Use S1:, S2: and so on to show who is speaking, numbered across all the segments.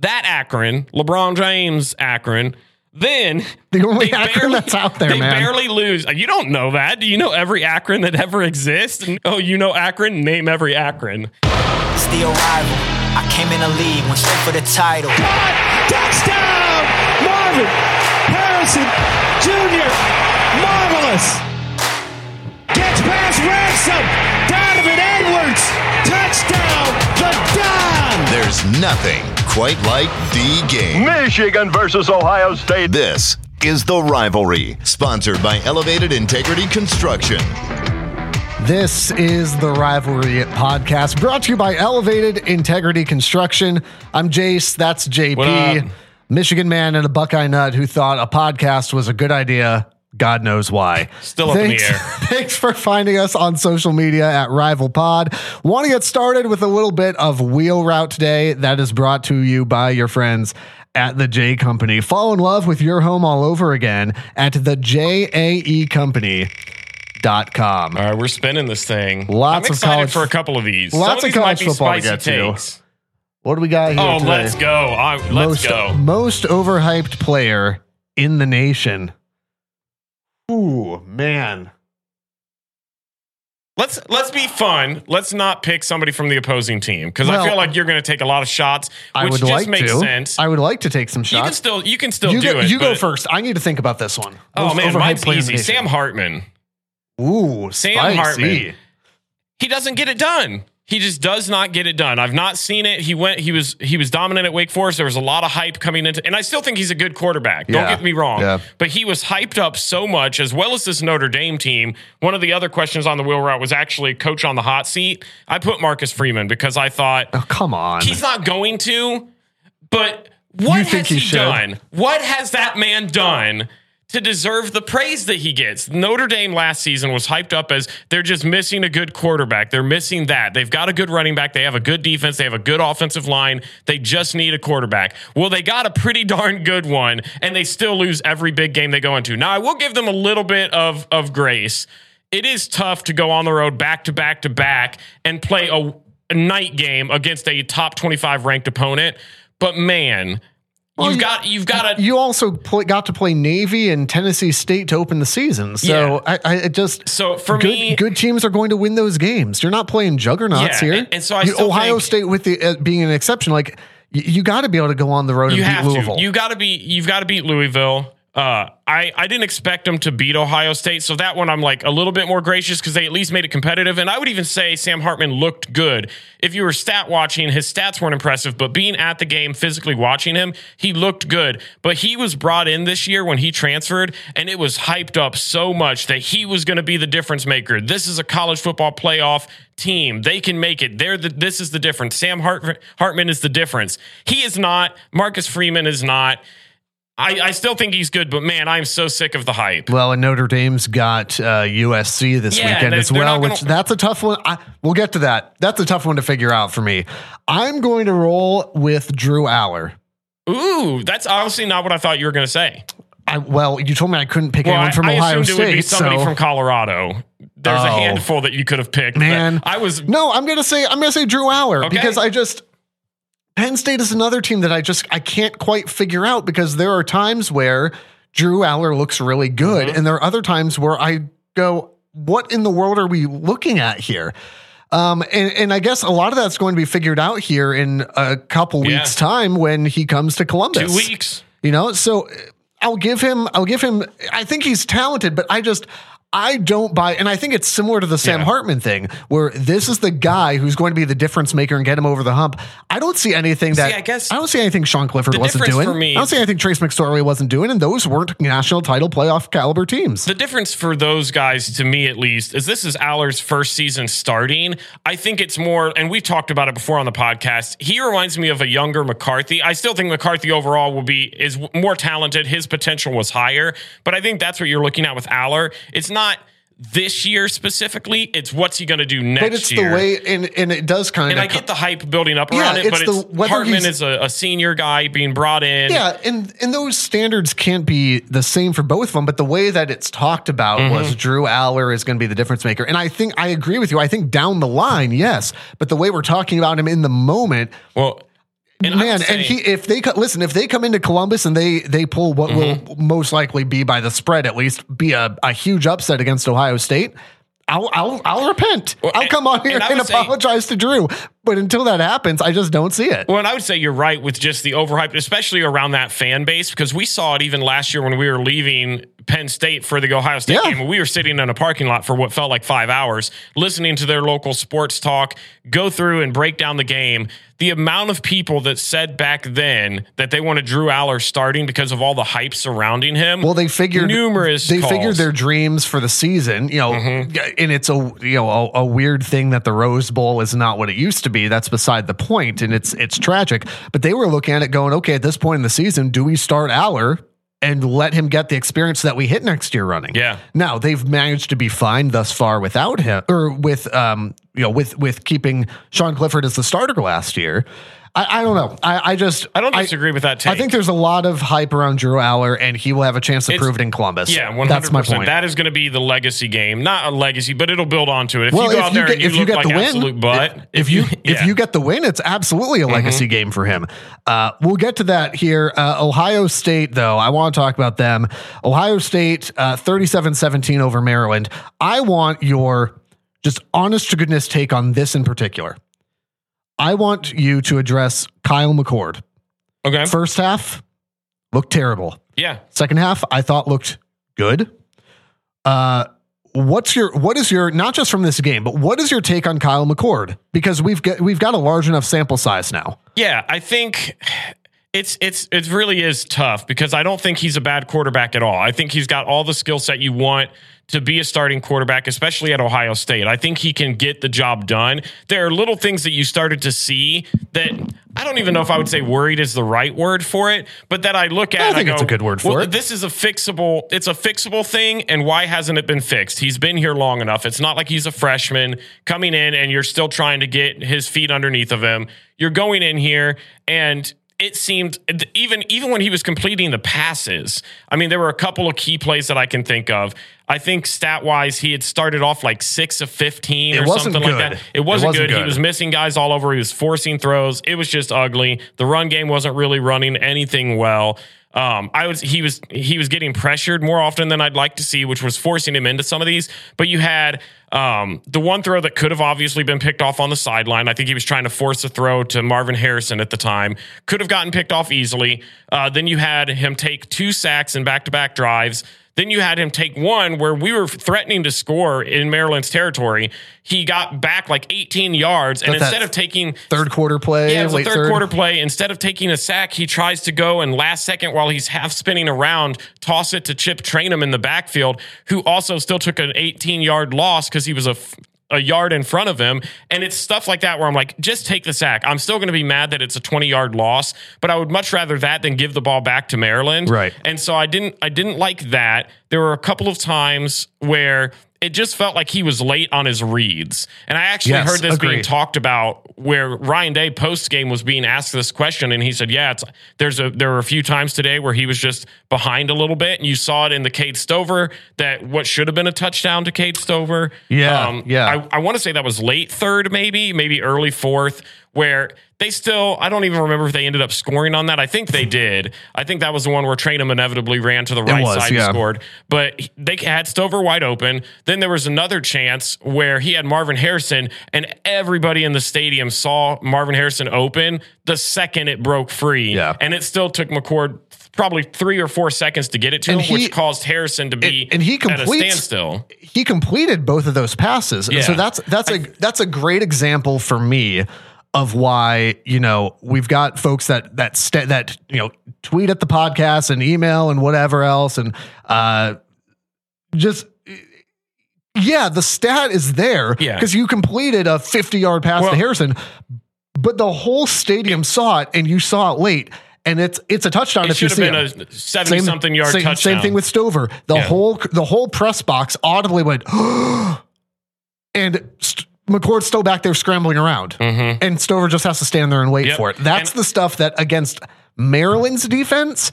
S1: that Akron, LeBron James Akron. Then
S2: The only
S1: they
S2: Akron that's out there,
S1: they
S2: man.
S1: barely lose. You don't know that. Do you know every Akron that ever exists? Oh, you know Akron? Name every Akron.
S3: It's the arrival. I came in the league, went straight for the title.
S4: Touchdown! Marvin Harrison Jr. Marvelous. Gets past Ransom. Donovan Edwards. Touchdown. The Don.
S5: There's nothing quite like the game.
S6: Michigan versus Ohio State.
S5: This is The Rivalry, sponsored by Elevated Integrity Construction.
S2: This is the Rivalry Podcast brought to you by Elevated Integrity Construction. I'm Jace. That's JP. Michigan man and a Buckeye nut who thought a podcast was a good idea. God knows why.
S1: Still up in the
S2: Thanks-
S1: air.
S2: Thanks for finding us on social media at Rival Pod. Want to get started with a little bit of Wheel Route today that is brought to you by your friends at the JAE Company. Fall in love with your home all over again at the JAE Company. Dot com.
S1: All right, we're spinning this thing.
S2: Lots
S1: I'm
S2: of college-
S1: for a couple of these.
S2: lots
S1: Some
S2: of
S1: these
S2: college football to get to. What do we got here?
S1: Oh,
S2: today?
S1: let's go. I, let's
S2: most,
S1: go.
S2: Most overhyped player in the nation. Ooh, man.
S1: Let's let's be fun. Let's not pick somebody from the opposing team because
S2: Well,
S1: I feel like you're going to take a lot of shots,
S2: I
S1: which
S2: would
S1: just
S2: like
S1: makes
S2: to.
S1: sense.
S2: I would like to take some shots.
S1: you can still you can still
S2: you
S1: do
S2: go,
S1: it.
S2: you go first. I need to think about this one.
S1: Oh
S2: Most
S1: man, mine's
S2: player in the
S1: easy. Sam Hartman.
S2: Ooh,
S1: Sam
S2: spicy.
S1: Hartman. He doesn't get it done. He just does not get it done. I've not seen it. He went. He was. He was dominant at Wake Forest. There was a lot of hype coming into, and I still think he's a good quarterback. Don't
S2: Yeah.
S1: get me wrong.
S2: Yeah.
S1: But he was hyped up so much, as well as this Notre Dame team. One of the other questions on the wheel route was actually coach on the hot seat. I put Marcus Freeman because I thought
S2: Oh, come on.
S1: he's not going to. But what has
S2: he
S1: he, done? What has that man done to deserve the praise that he gets? Notre Dame last season was hyped up as they're just missing a good quarterback. They're missing that. They've got a good running back. They have a good defense. They have a good offensive line. They just need a quarterback. Well, they got a pretty darn good one, and they still lose every big game they go into. Now, I will give them a little bit of, of grace. It is tough to go on the road back to back to back and play a, a night game against a top 25 ranked opponent. But man, you've
S2: you-
S1: got you've got to
S2: you also play, got to play Navy and Tennessee State to open the season. So I, I just
S1: So for
S2: good,
S1: me-
S2: good teams are going to win those games. You're not playing juggernauts
S1: Yeah,
S2: here.
S1: and- and so I
S2: You- Ohio
S1: think-
S2: State with the uh, being an exception, like you got to be able to go on the road and beat Louisville.
S1: to. You got to be. You've got to beat Louisville. Uh, I I didn't expect them to beat Ohio State, so that one I'm like a little bit more gracious because they at least made it competitive. And I would even say Sam Hartman looked good. If you were stat watching, his stats weren't impressive, but being at the game, physically watching him, he looked good. But he was brought in this year when he transferred, and it was hyped up so much that he was going to be the difference maker. This is a college football playoff team. They can make it. They're the, this is the difference. Sam Hart, Hartman is the difference. He is not. Marcus Freeman is not. I, I still think he's good, but man, I'm so sick of the hype.
S2: Well, and Notre Dame's got uh, USC this
S1: Yeah,
S2: weekend as well,
S1: gonna-
S2: which that's a tough one. I, we'll get to that. That's a tough one to figure out for me. I'm going to roll with Drew Allar.
S1: Ooh, that's obviously not what I thought you were going to say.
S2: I, well, you told me I couldn't pick
S1: Well,
S2: anyone from
S1: I
S2: Ohio
S1: assumed it would be
S2: State.
S1: somebody
S2: so
S1: from Colorado. There's a
S2: Oh.
S1: handful that you could have picked.
S2: Man.
S1: I was
S2: No, I'm gonna say I'm gonna say Drew Allar
S1: Okay.
S2: because I just Penn State is another team that I just I can't quite figure out because there are times where Drew Allar looks really good,
S1: Mm-hmm.
S2: and there are other times where I go, "What in the world are we looking at here?" Um, and, and I guess a lot of that's going to be figured out here in a couple
S1: Yeah.
S2: weeks' time when he comes to Columbus.
S1: two weeks.
S2: You know, so uh, I'll give him, I'll give him, I think he's talented, but I just, I don't buy, and I think it's similar to the Sam
S1: Yeah.
S2: Hartman thing, where this is the guy who's going to be the difference maker and get him over the hump. I don't see anything that
S1: I guess-
S2: I don't see anything Sean Clifford wasn't doing.
S1: for me-
S2: I don't see anything Trace McSorley wasn't doing, and those weren't national title playoff caliber teams.
S1: The difference for those guys, to me at least, is this is Allar's first season starting. I think it's more, and we've talked about it before on the podcast. He reminds me of a younger McCarthy. I still think McCarthy overall will be is more talented. His potential was higher, but I think that's what you're looking at with Allar. It's not this year specifically. It's what's he going to do next year.
S2: but it's
S1: year.
S2: the way, and and it does kind of. and.
S1: I get the hype building up
S2: Yeah,
S1: around it,
S2: it's
S1: but
S2: the-
S1: it's Hartman is a, a senior guy being brought in.
S2: Yeah, and and those standards can't be the same for both of them. But the way that it's talked about
S1: Mm-hmm.
S2: was Drew Allar is going to be the difference maker, and I think I agree with you. I think down the line, yes, but the way we're talking about him in the moment,
S1: Well, And
S2: Man,
S1: say-
S2: and he if they listen, if they come into Columbus and they they pull what
S1: Mm-hmm.
S2: will most likely be by the spread, at least be a, a huge upset against Ohio State. I'll I'll I'll repent.
S1: Well,
S2: I'll come on here
S1: and
S2: and,
S1: I would say-
S2: apologize to Drew. But until that happens, I just don't see it.
S1: Well, and I would say you're right with just the overhype, especially around that fan base, because we saw it even last year when we were leaving Penn State for the Ohio State
S2: Yeah.
S1: game. We were sitting in a parking lot for what felt like five hours, listening to their local sports talk, go through and break down the game. The amount of people that said back then that they wanted Drew Allar starting because of all the hype surrounding him.
S2: Well, they figured
S1: numerous.
S2: They
S1: calls. Mm-hmm.
S2: figured their dreams for the season, you know, and it's a you know a, a weird thing that the Rose Bowl is not what it used to be. That's beside the point, and it's it's tragic. But they were looking at it, going, okay, at this point in the season, do we start Allar and let him get the experience that we hit next year running?
S1: Yeah.
S2: Now they've managed to be fine thus far without him, or with um you know with with keeping Sean Clifford as the starter last year. I, I don't know. I, I just
S1: I don't disagree with that take.
S2: I think there's a lot of hype around Drew Allar, and he will have a chance to
S1: It's-
S2: prove it in Columbus.
S1: Yeah, one
S2: that's
S1: hundred
S2: my
S1: percent.
S2: point.
S1: That is going to be the legacy game, not a legacy, but it'll build onto it. If
S2: well,
S1: you go
S2: if
S1: out
S2: you
S1: there
S2: get
S1: and you
S2: if you
S1: look
S2: get
S1: like
S2: the win,
S1: absolute butt,
S2: if you if
S1: yeah. Mm-hmm.
S2: you get the win, it's absolutely a legacy game for him. Uh, we'll get to that here. Uh, Ohio State, though, I want to talk about them. Ohio State, uh, 37-17 over Maryland. I want your just honest to goodness take on this in particular. I want you to address Kyle McCord.
S1: okay,
S2: First half looked terrible.
S1: yeah,
S2: Second half, I thought looked good. Uh, what's your what is your not just from this game, but what is your take on Kyle McCord? Because we've got we've got a large enough sample size now.
S1: yeah. I think it's it's it really is tough because I don't think he's a bad quarterback at all. I think he's got all the skill set you want to be a starting quarterback, especially at Ohio State. I think he can get the job done. There are little things that you started to see that I don't even know if I would say worried is the right word for it, but that I look at.
S2: I think
S1: go,
S2: it's a good word for
S1: well,
S2: it.
S1: This is a fixable. It's a fixable thing, and why hasn't it been fixed? He's been here long enough. It's not like he's a freshman coming in and you're still trying to get his feet underneath of him. You're going in here and it seemed even even when he was completing the passes. I mean, there were a couple of key plays that I can think of. I think stat wise, he had started off like six of fifteen
S2: It
S1: or something like that. It wasn't,
S2: It wasn't
S1: good. He was missing guys all over. He was forcing throws. It was just ugly. The run game wasn't really running anything well. Um, I was he was he was getting pressured more often than I'd like to see, which was forcing him into some of these. But you had um, the one throw that could have obviously been picked off on the sideline. I think he was trying to force a throw to Marvin Harrison at the time. Could have gotten picked off easily. Uh, then you had him take two sacks in back to back drives. Then you had him take one where we were threatening to score in Maryland's territory. He got back like 18 yards, and instead of taking
S2: Third quarter play,
S1: yeah, it was a
S2: late
S1: third, quarter play. Instead of taking a sack, he tries to go and last second while he's half spinning around, toss it to Chip Trayanum in the backfield, who also still took an 18 yard loss because he was a f- a yard in front of him. And it's stuff like that where I'm like, just take the sack. I'm still going to be mad that it's a 20 yard loss, but I would much rather that than give the ball back to Maryland.
S2: Right.
S1: And so I didn't I didn't like that. There were a couple of times where it just felt like he was late on his reads. And I actually
S2: Yes,
S1: heard this being talked about where Ryan Day post game was being asked this question and he said, "Yeah, it's there's a there were a few times today where he was just behind a little bit and you saw it in the Cade Stover that what should have been a touchdown to Cade Stover. Um,
S2: Yeah, yeah.
S1: I, I want to say that was late third, maybe maybe early fourth, where they still I don't even remember if they ended up scoring on that. I think they did. I think that was the one where Trayanum inevitably ran to the right
S2: was,
S1: side
S2: yeah.
S1: and scored but they had Stover wide open. Then there was another chance where he had Marvin Harrison, and everybody in the stadium saw Marvin Harrison open the second it broke free.
S2: Yeah.
S1: And it still took McCord probably three or four seconds to get it to
S2: And
S1: him,
S2: he-
S1: which caused Harrison to be
S2: and he
S1: at a standstill.
S2: he completed both of those passes. And so that's that's a that's a great example for me of why you know we've got folks that that st- that you know tweet at the podcast and email and whatever else and uh just yeah the stat is there
S1: Yeah.
S2: because you completed a 50 yard pass
S1: Well-
S2: to Harrison but the whole stadium saw it and you saw it late and it's it's a touchdown
S1: It
S2: if you
S1: should have
S2: see
S1: been
S2: it.
S1: a seventy something yard
S2: same,
S1: touchdown.
S2: Same thing with Stover. The
S1: Yeah.
S2: whole the whole press box audibly went, and St- McCord's still back there scrambling around, and Stover just has to stand there and wait
S1: Mm-hmm. Yep.
S2: for it. That's
S1: And-
S2: the stuff that against Maryland's defense.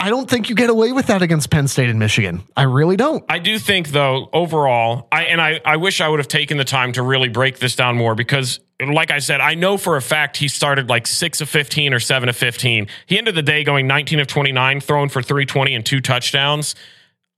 S2: I don't think you get away with that against Penn State and Michigan. I really don't.
S1: I do think though overall, I and I, I wish I would have taken the time to really break this down more because like I said, I know for a fact he started like six of 15 or seven of 15. He ended the day going 19 of 29, throwing for 320 and two touchdowns.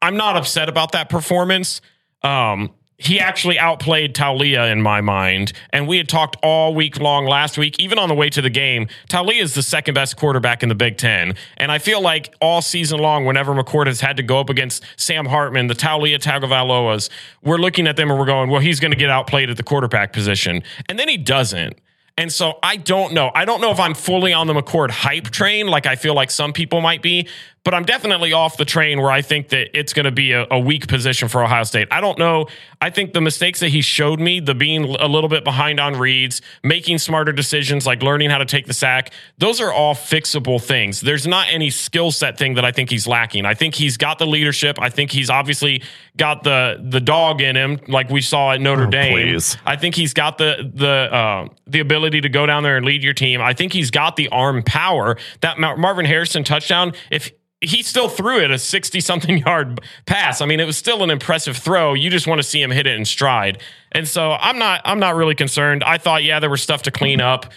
S1: I'm not upset about that performance. Um, he actually outplayed Taulia in my mind. And we had talked all week long last week, even on the way to the game. Taulia is the second best quarterback in the Big Ten. And I feel like all season long, whenever McCord has had to go up against Sam Hartman, the Taulia Tagovailoas, we're looking at them and we're going, well, he's going to get outplayed at the quarterback position. And then he doesn't. And so I don't know. I don't know if I'm fully on the McCord hype train, like I feel like some people might be, but I'm definitely off the train where I think that it's going to be a, a, weak position for Ohio State. I don't know. I think the mistakes that he showed me, the being a little bit behind on reads, making smarter decisions, like learning how to take the sack, those are all fixable things. There's not any skill set thing that I think he's lacking. I think he's got the leadership. I think he's obviously got the the dog in him, like we saw at Notre
S2: oh,
S1: Dame.
S2: Please.
S1: I think he's got the the uh, the ability to go down there and lead your team. I think he's got the arm power. That Marvin Harrison touchdown, if he still threw it a 60 something yard pass. I mean, it was still an impressive throw. You just want to see him hit it in stride. And so I'm not I'm not really concerned. I thought yeah, there was stuff to clean up.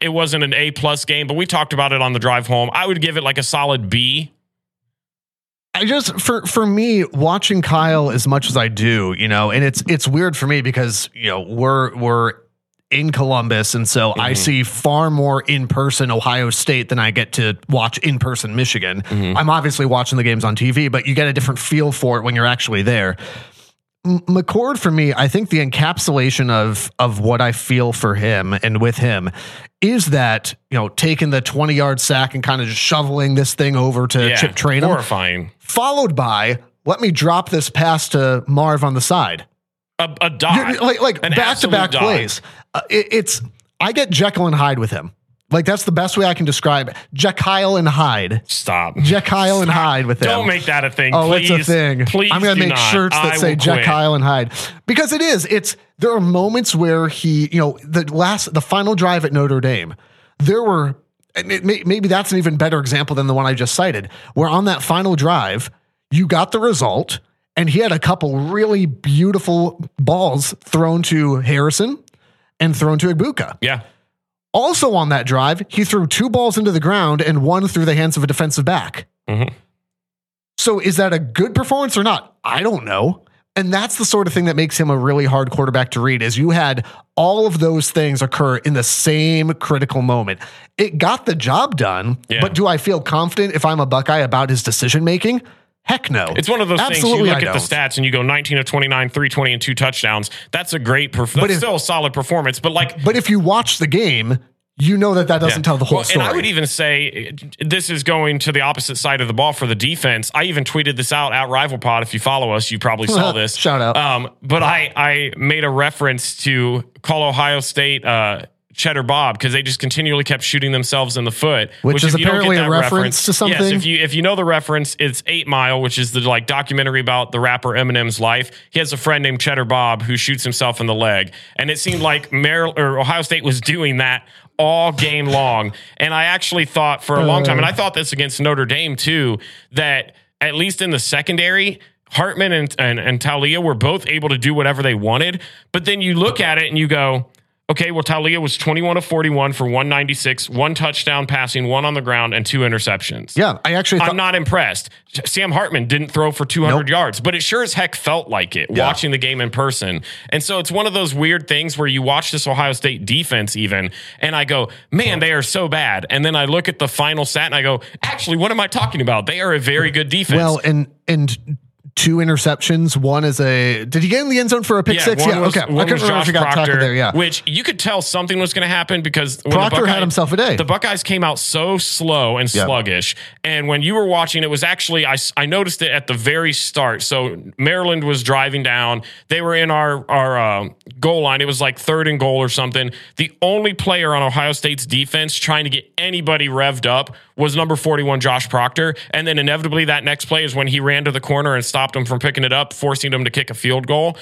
S1: It wasn't an A plus game, but we talked about it on the drive home. I would give it like a solid B.
S2: I just for for me watching Kyle as much as I do, you know, and it's it's weird for me because, you know, we're we're in Columbus. And so mm-hmm. I see far more in person Ohio State than I get to watch in person Michigan. Mm-hmm. I'm obviously watching the games on TV, but you get a different feel for it when you're actually there. McCord for me, I think the encapsulation of of what I feel for him and with him is that you know taking the twenty yard sack and kind of just shoveling this thing over to
S1: yeah,
S2: Chip Trayanum,
S1: horrifying.
S2: Followed by let me drop this pass to Marv on the side.
S1: A, a dot,
S2: like like back to back plays. Uh, it, it's I get Jekyll and Hyde with him. Like that's the best way I can describe it. Jekyll and Hyde.
S1: Stop.
S2: Jekyll and Hyde with him.
S1: Don't make that a thing.
S2: Oh,
S1: please.
S2: it's a thing.
S1: Please,
S2: I'm gonna make
S1: not.
S2: shirts that
S1: I
S2: say Jekyll and Hyde because it is. It's there are moments where he, you know, the last, the final drive at Notre Dame, there were maybe that's an even better example than the one I just cited, where on that final drive you got the result and he had a couple really beautiful balls thrown to Harrison and thrown to Egbuka.
S1: Yeah.
S2: Also on that drive, he threw two balls into the ground and one through the hands of a defensive back. Mm-hmm. So is that a good performance or not? I don't know. And that's the sort of thing that makes him a really hard quarterback to read is you had all of those things occur in the same critical moment. It got the job done, yeah. but do I feel confident if I'm a Buckeye about his decision making? Heck no.
S1: It's one of those Absolutely things you look at the stats and you go 19 of 29, 320 and two touchdowns. That's a great performance. That's if, still a solid performance, but like
S2: But if you watch the game, you know that that doesn't yeah. tell the whole well, story.
S1: And I would even say this is going to the opposite side of the ball for the defense. I even tweeted this out at Rival Pod. If you follow us, you probably saw this.
S2: Shout out.
S1: Um, but I I made a reference to call Ohio State uh, Cheddar Bob because they just continually kept shooting themselves in the foot,
S2: which, which is apparently a reference, reference, to something. Yes,
S1: if you if you know the reference, it's Eight Mile, which is the like documentary about the rapper Eminem's life. He has a friend named Cheddar Bob who shoots himself in the leg, and it seemed like Maryland or Ohio State was doing that all game long. And I actually thought for a long time, and I uh. thought this against Notre Dame too, that at least in the secondary. Hartman and, and, and Taulia were both able to do whatever they wanted. But then you look at it and you go, Okay, well, Taulia was 21 of 41 for 196, one touchdown passing, one on the ground, and two interceptions.
S2: Yeah, I actually
S1: I'm not impressed. Sam Hartman didn't throw for 200 nope. yards, but it sure as heck felt like it yeah. watching the game in person. And so it's one of those weird things where you watch this Ohio State defense even, and I go, man, they are so bad. And then I look at the final stat and I go, actually, what am I talking about? They are a very good defense.
S2: Well, and and two interceptions. One is a. Did he get in the end zone for a pick
S1: yeah,
S2: six?
S1: Yeah. Was,
S2: okay. I couldn't remember if he got Proctor, tackled there. Yeah.
S1: Which you could tell something was going to happen because
S2: Proctor had himself a day.
S1: The Buckeyes came out so slow and sluggish, and when you were watching, it was actually I, I noticed it at the very start. So Maryland was driving down. They were in our our uh, goal line. It was like third and goal or something. The only player on Ohio State's defense trying to get anybody revved up was number 41 Josh Proctor, and then inevitably that next play is when he ran to the corner and stopped him from picking it up, forcing him to kick a field goal.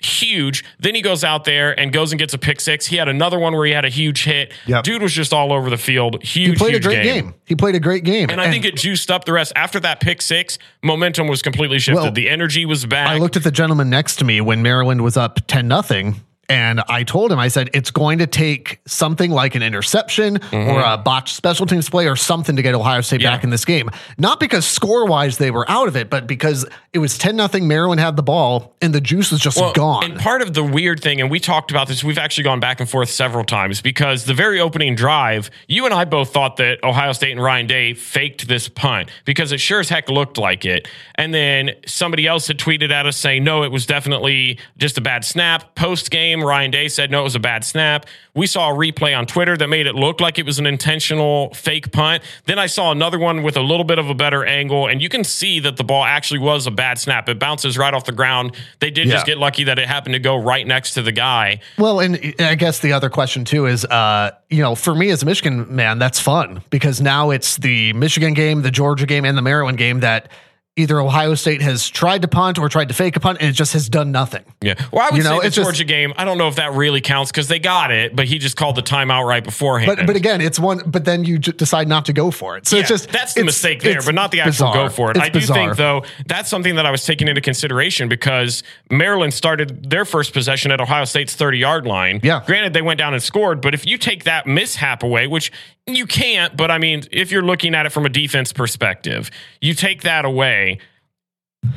S1: huge. Then he goes out there and goes and gets a pick six. He had another one where he had a huge hit.
S2: Yep.
S1: Dude was just all over the field. Huge,
S2: He played a great game. He played a great game.
S1: And I think it juiced up the rest. After that pick six, momentum was completely shifted.
S2: Well,
S1: the energy was back.
S2: I looked at the gentleman next to me when Maryland was up 10 nothing. And I told him, I said, it's going to take something like an interception or a botched special teams play or something to get Ohio State
S1: Mm-hmm. Yeah.
S2: back in this game. Not because score wise they were out of it, but because it was 10 nothing. Maryland had the ball and the juice was just
S1: Well,
S2: gone.
S1: And part of the weird thing, and we talked about this, we've actually gone back and forth several times because the very opening drive, you and I both thought that Ohio State and Ryan Day faked this punt because it sure as heck looked like it. And then somebody else had tweeted at us saying, no, it was definitely just a bad snap. Post game, Ryan Day said, no, it was a bad snap. We saw a replay on Twitter that made it look like it was an intentional fake punt. Then I saw another one with a little bit of a better angle, and you can see that the ball actually was a bad snap. It bounces right off the ground. They did just get lucky that it happened to go right next to the guy.
S2: Well, and I guess the other question too is, uh, you know, for me as a Michigan man, that's fun because now it's the Michigan game, the Georgia game, and the Maryland game that either Ohio State has tried to punt or tried to fake a punt, and it just has done nothing.
S1: Yeah. Well, I would
S2: You know,
S1: say the
S2: it's just-
S1: Georgia game, I don't know if that really counts because they got it, but he just called the timeout right beforehand.
S2: But but again, it's one. But then you j- decide not to go for it. So
S1: Yeah,
S2: it's just
S1: that's the mistake there, but not the actual
S2: bizarre.
S1: go for it.
S2: It's
S1: I do
S2: bizarre.
S1: think though that's something that I was taking into consideration because Maryland started their first possession at Ohio State's 30 yard line.
S2: Yeah.
S1: Granted, they went down and scored, but if you take that mishap away, which you can't, but I mean, if you're looking at it from a defense perspective, you take that away.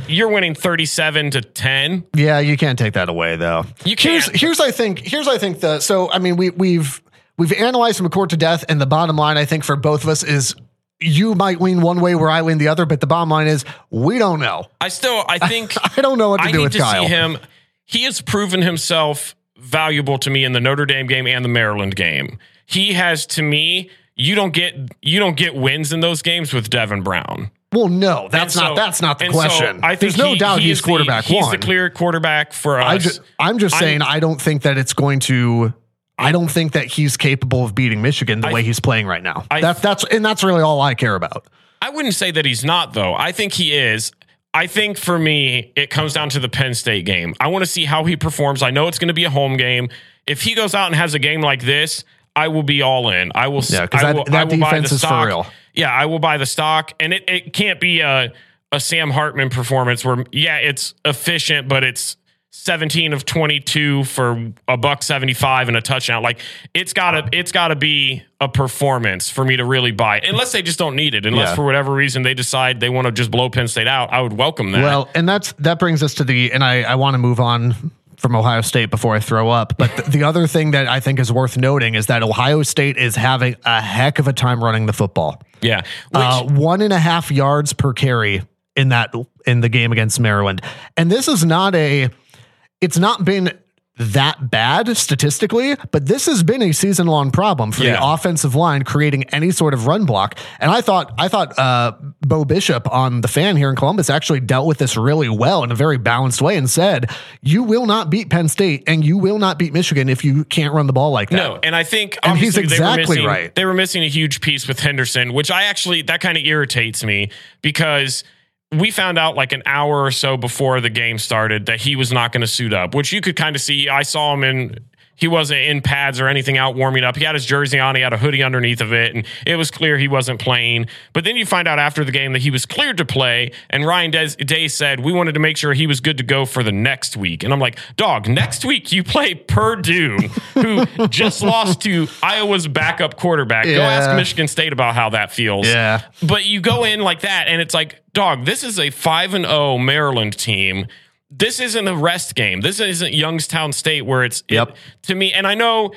S1: You're winning 37 to 10.
S2: Yeah, you can't take that away though.
S1: You
S2: Here's
S1: can't.
S2: here's I think here's I think the so I mean we we've we've analyzed McCord to death, and the bottom line I think for both of us is you might lean one way where I lean the other, but the bottom line is we don't know.
S1: I still, I think
S2: I don't know what to
S1: I
S2: do
S1: need
S2: with
S1: to
S2: Kyle.
S1: see him. He has proven himself valuable to me in the Notre Dame game and the Maryland game. He has to me. You don't get you don't get wins in those games with Devin Brown.
S2: Well, no, that's
S1: And
S2: not that's not the
S1: and so
S2: question.
S1: I think
S2: There's no
S1: he-
S2: doubt
S1: he
S2: he's
S1: is the-
S2: quarterback
S1: he's
S2: one.
S1: the clear quarterback for us.
S2: I just, I'm just
S1: I'm-
S2: saying I don't think that it's going to. I don't think that he's capable of beating Michigan the
S1: I-
S2: way he's playing right now.
S1: I-
S2: that's that's and that's really all I care about.
S1: I wouldn't say that he's not, though. I think he is. I think for me, it comes down to the Penn State game. I want to see how he performs. I know it's going to be a home game. If he goes out and has a game like this, I will be all in. I will.
S2: Yeah, 'cause
S1: because
S2: that-
S1: will,
S2: that
S1: I will
S2: defense
S1: the
S2: is for real.
S1: Yeah, I will buy the stock, and it, it can't be a a Sam Hartman performance where yeah, it's efficient, but it's 17 of 22 for a buck 75 and a touchdown. Like it's got to it's got to be a performance for me to really buy it. Unless they just don't need it. Unless
S2: Yeah.
S1: for whatever reason they decide they want to just blow Penn State out, I would welcome that.
S2: Well, and that's that brings us to the and I I want to move on from Ohio State before I throw up. But th- the other thing that I think is worth noting is that Ohio State is having a heck of a time running the football.
S1: yeah. Which,
S2: uh, one and a half yards per carry in that in the game against Maryland. And this is not a it's not been that bad statistically, but this has been a season long problem for
S1: Yeah.
S2: the offensive line creating any sort of run block. And I thought I thought uh, Bo Bishop on the fan here in Columbus actually dealt with this really well in a very balanced way and said, "You will not beat Penn State and you will not beat Michigan if you can't run the ball like that."
S1: No, and I think
S2: And he's exactly
S1: missing,
S2: right.
S1: They were missing a huge piece with Henderson, which I actually that kind of irritates me because we found out like an hour or so before the game started that he was not going to suit up, which you could kind of see. I saw him in. He wasn't in pads or anything out warming up. He had his jersey on. He had a hoodie underneath of it, and it was clear he wasn't playing. But then you find out after the game that he was cleared to play, and Ryan Day, said we wanted to make sure he was good to go for the next week. And I'm like, dog, next week you play Purdue, who just lost to Iowa's backup quarterback. Go ask Michigan State about how that feels.
S2: Yeah.
S1: But you go in like that, and it's like, dog, this is a 5 and 0 Maryland team. This isn't a rest game. This isn't Youngstown State where it's it-
S2: Yep.
S1: to me. And I know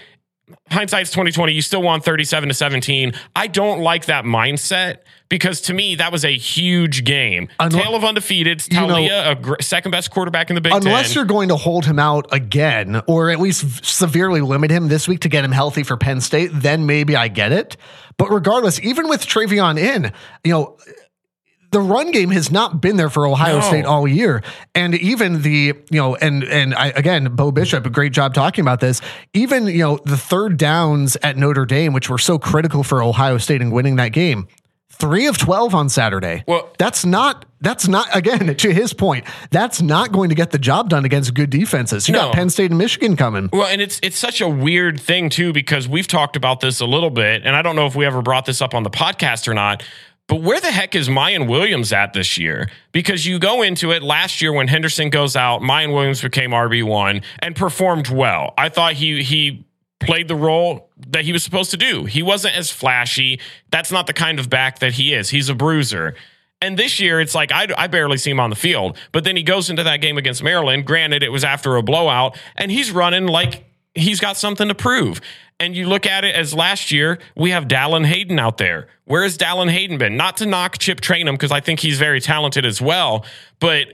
S1: hindsight's 2020, you still won 37 to 17. I don't like that mindset because to me, that was a huge game.
S2: Unle-
S1: Tale of undefeated.
S2: You know-
S1: Taulia, a gr- second best quarterback in the Big
S2: unless
S1: 10.
S2: you're going to hold him out again or at least v- severely limit him this week to get him healthy for Penn State, then maybe I get it. But regardless, even with Travion in, you know, the run game has not been there for Ohio
S1: No.
S2: State all year. And even the, you know, and and I again, Bo Bishop, a great job talking about this. Even, you know, the third downs at Notre Dame, which were so critical for Ohio State in winning that game. Three of 12 on Saturday.
S1: Well-
S2: that's not, that's not, again, to his point, that's not going to get the job done against good defenses. You
S1: No.
S2: got Penn State and Michigan coming.
S1: Well, and it's it's such a weird thing too because we've talked about this a little bit, and I don't know if we ever brought this up on the podcast or not. But where the heck is Miyan Williams at this year? Because you go into it last year when Henderson goes out, Miyan Williams became RB one and performed well. I thought he he played the role that he was supposed to do. He wasn't as flashy. That's not the kind of back that he is. He's a bruiser. And this year, it's like I, I barely see him on the field. But then he goes into that game against Maryland. Granted, it was after a blowout, and he's running like he's got something to prove. And you look at it as last year, we have Dallan Hayden out there. Where has Dallan Hayden been? Not to knock Chip Trayanum because I think he's very talented as well, but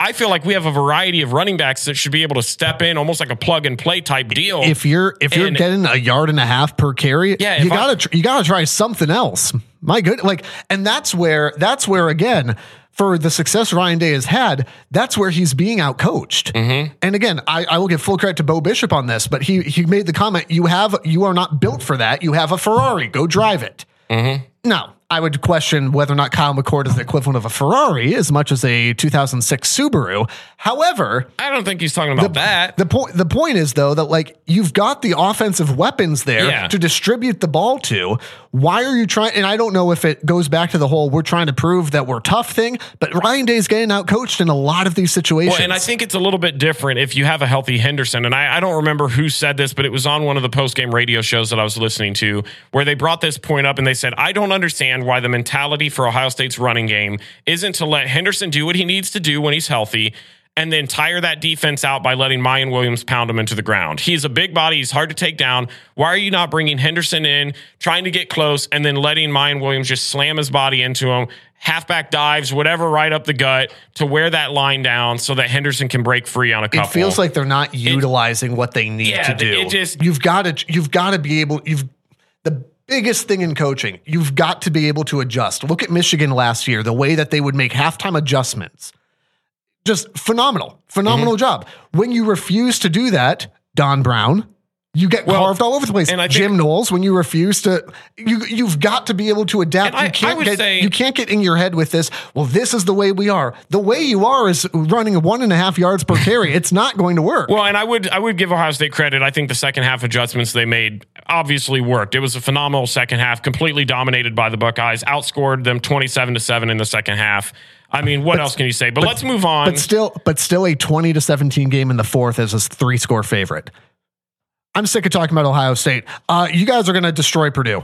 S1: I feel like we have a variety of running backs that should be able to step in almost like a plug and play type deal.
S2: If you're, if you're
S1: And-
S2: getting a yard and a half per carry,
S1: Yeah,
S2: you gotta, you gotta try something else. My good, like, and that's where, that's where again, for the success Ryan Day has had, that's where he's being out coached.
S1: Mm-hmm.
S2: And again, I, I will give full credit to Bo Bishop on this, but he he made the comment: you have you are not built for that. You have a Ferrari. Go drive it.
S1: Mm-hmm.
S2: Now, I would question whether or not Kyle McCord is the equivalent of a Ferrari as much as a 2006 Subaru. However,
S1: I don't think he's talking about that.
S2: the point the point is though that like you've got the offensive weapons there
S1: Yeah.
S2: to distribute the ball to. Why are you trying? And I don't know if it goes back to the whole we're trying to prove that we're tough thing, but Ryan Day's getting out coached in a lot of these situations.
S1: Well, and I think it's a little bit different if you have a healthy Henderson. And I, I don't remember who said this, but it was on one of the post game radio shows that I was listening to where they brought this point up and they said, I don't understand why the mentality for Ohio State's running game isn't to let Henderson do what he needs to do when he's healthy and then tire that defense out by letting Miyan Williams pound him into the ground. He's a big body. He's hard to take down. Why are you not bringing Henderson in, trying to get close, and then letting Miyan Williams just slam his body into him? Halfback dives, whatever, right up the gut to wear that line down so that Henderson can break free on a couple.
S2: it feels like they're not utilizing what they need
S1: Yeah,
S2: to do.
S1: it just-
S2: you've got to you've got to be able you've the biggest thing in coaching, you've got to be able to adjust. Look at Michigan last year, the way that they would make halftime adjustments. Just phenomenal. Phenomenal
S1: Mm-hmm.
S2: job. When you refuse to do that, Don Brown, you get
S1: Well,
S2: carved all over the place.
S1: and I think-
S2: Jim Knowles, when you refuse to, you you've got to be able to adapt.
S1: I-
S2: you can't get
S1: say-
S2: you can't get in your head with this. Well, this is the way we are. The way you are is running one and a half yards per carry. It's not going to work.
S1: Well, and I would I would give Ohio State credit. I think the second half adjustments they made obviously worked. It was a phenomenal second half, completely dominated by the Buckeyes, outscored them twenty seven to seven in the second half. I mean, what else can you say? But, let's move on.
S2: But still, but still, a twenty to seventeen game in the fourth is a three score favorite. I'm sick of talking about Ohio State. Uh, you guys are going to destroy Purdue.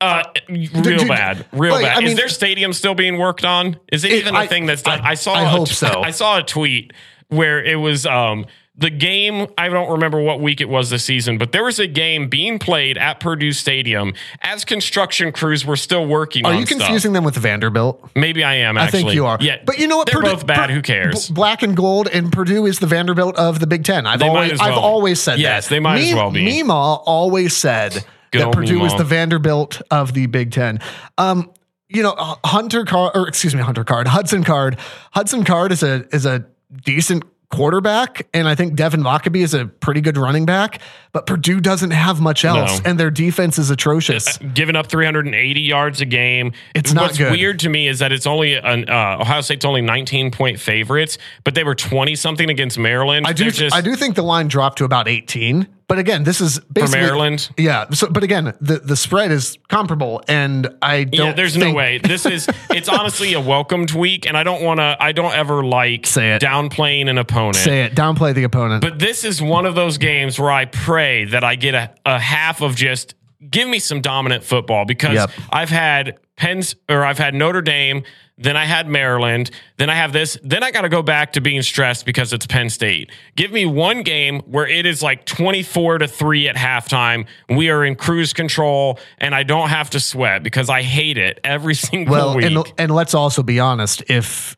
S1: uh, real
S2: dude,
S1: bad, real
S2: like,
S1: bad.
S2: I mean-
S1: Is their stadium still being worked on? Is it,
S2: It-
S1: even a
S2: I-
S1: thing that's done?
S2: I-
S1: I, saw.
S2: I
S1: a
S2: hope
S1: t-
S2: so.
S1: I saw a tweet where it was um, the game. I don't remember what week it was this season, but there was a game being played at Purdue Stadium as construction crews were still working.
S2: Are you
S1: stuff.
S2: confusing them with Vanderbilt?
S1: Maybe I am.
S2: I think you are.
S1: Yeah,
S2: but you know what?
S1: They're
S2: Purdue-
S1: both bad.
S2: Pur-
S1: Who cares?
S2: Black and gold, and Purdue is the Vanderbilt of the Big Ten. I've
S1: They
S2: always,
S1: as
S2: I've
S1: well.
S2: always said
S1: Yes,
S2: that.
S1: they might as well be.
S2: Meemaw always said
S1: Good
S2: that Purdue was
S1: Meemaw.
S2: the Vanderbilt of the Big Ten. Um, you know, Hunter Card, or excuse me, Hunter Card, Hudson Card. Hudson Card is a is a decent quarterback, and I think Devin Mockobee is a pretty good running back. But Purdue doesn't have much else,
S1: No.
S2: and their defense is atrocious.
S1: giving up 380 yards a game.
S2: It's not
S1: What's
S2: good.
S1: weird to me is that it's only an uh, Ohio State's only 19 point favorites, but they were 20 something against Maryland.
S2: I do.
S1: Just,
S2: I do think the line dropped to about eighteen. But again, this is basically
S1: Maryland?
S2: Yeah. So, but again, the the spread is comparable, and I don't.
S1: Yeah, there's no way. This is it's honestly a welcomed week, and I don't want to. I don't ever like
S2: Say it.
S1: downplaying an opponent.
S2: Say it. Downplay the opponent.
S1: But this is one of those games where I pray that I get a, a half of just give me some dominant football because
S2: Yep.
S1: I've had Penn's or I've had Notre Dame, then I had Maryland, then I have this, then I got to go back to being stressed because it's Penn State. Give me one game where it is like 24 to 3 at halftime. We are in cruise control and I don't have to sweat because I hate it every single
S2: well,
S1: week.
S2: and and let's also be honest. If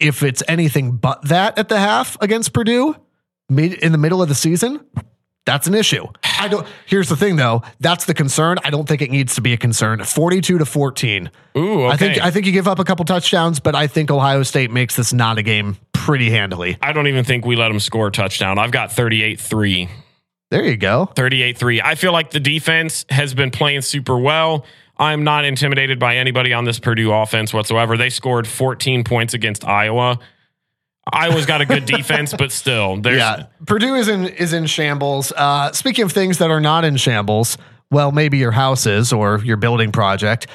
S2: if it's anything but that at the half against Purdue, mid in the middle of the season. That's an issue. I don't. Here's the thing, though. That's the concern. I don't think it needs to be a concern. Forty-two to fourteen.
S1: Ooh, okay.
S2: I think I think you give up a couple touchdowns, but I think Ohio State makes this not a game pretty handily.
S1: I don't even think we let them score a touchdown. I've got 38 3.
S2: There you go.
S1: 38 3. I feel like the defense has been playing super well. I'm not intimidated by anybody on this Purdue offense whatsoever. They scored 14 points against Iowa. Iowa's got a good defense, but still, there's
S2: Yeah, Purdue is in is in shambles. Uh, speaking of things that are not in shambles, well, maybe your house is or your building project,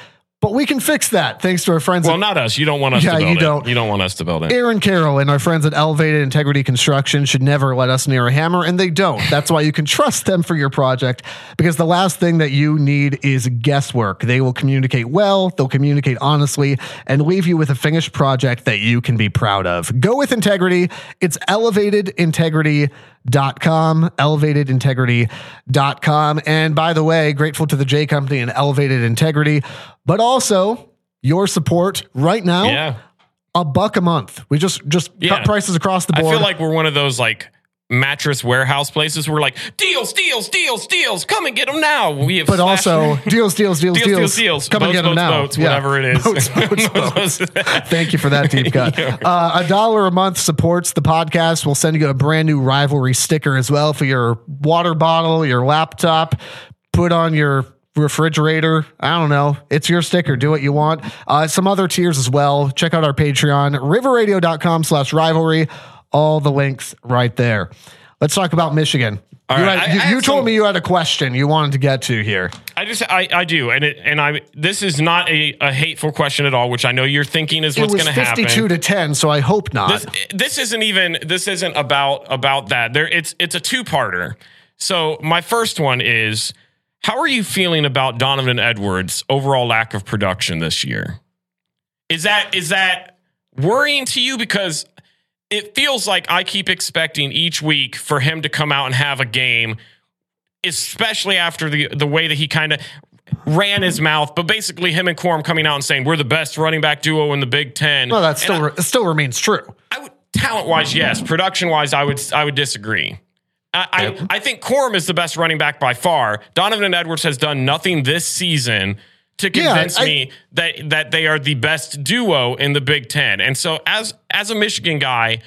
S2: but we can fix that thanks to our friends.
S1: well,
S2: at
S1: not us. You don't want us
S2: Yeah,
S1: to build
S2: you
S1: it.
S2: don't.
S1: You don't want us to build it.
S2: Aaron Carroll and our friends at Elevated Integrity Construction should never let us near a hammer, and they don't. That's why you can trust them for your project because the last thing that you need is guesswork. They will communicate well, they'll communicate honestly, and leave you with a finished project that you can be proud of. Go with integrity. It's elevatedintegrity.com, elevatedintegrity.com. And by the way, grateful to the JAE Company and Elevated Integrity, but also your support right now
S1: yeah.
S2: a buck a month. We just just
S1: Yeah.
S2: cut prices across the board.
S1: I feel like we're one of those like mattress warehouse places. We're like deals, deals, deals, deals. Come and get them now. We have
S2: but
S1: slashed-
S2: also deals, deals, deals,
S1: deals,
S2: deals,
S1: deals, deals.
S2: Come and
S1: Boats,
S2: get them
S1: boats,
S2: now.
S1: boats,
S2: Yeah.
S1: whatever it is.
S2: Boats, boats, boats. Thank you for that deep cut. Uh, a dollar a month supports the podcast. We'll send you a brand new rivalry sticker as well for your water bottle, your laptop. Put on your refrigerator. I don't know. It's your sticker. Do what you want. Uh, some other tiers as well. Check out our Patreon, riverradio.com slash rivalry. All the links right there. Let's talk about Michigan.
S1: All
S2: you
S1: right.
S2: had-
S1: I-
S2: you,
S1: I
S2: you told
S1: some-
S2: me you had a question you wanted to get to here.
S1: I just I, I do and it and I this is not a, a hateful question at all, which I know you're thinking is what's going to happen.
S2: 52 to 10, so I hope not.
S1: this, this isn't even this isn't about about that. There it's it's a two-parter. So my first one is how are you feeling about Donovan Edwards' overall lack of production this year? Is that is that worrying to you because it feels like I keep expecting each week for him to come out and have a game, especially after the the way that he kind of ran his mouth, but basically him and Corum coming out and saying we're the best running back duo in the Big Ten.
S2: Well, that still,
S1: I-
S2: re- still remains true.
S1: I would talent wise, yes. Production wise, I would I would disagree. I, I, I think Quorum is the best running back by far. Donovan and Edwards has done nothing this season to
S2: Yeah,
S1: convince
S2: I-
S1: me that that they are the best duo in the Big Ten. And so as as a Michigan guy,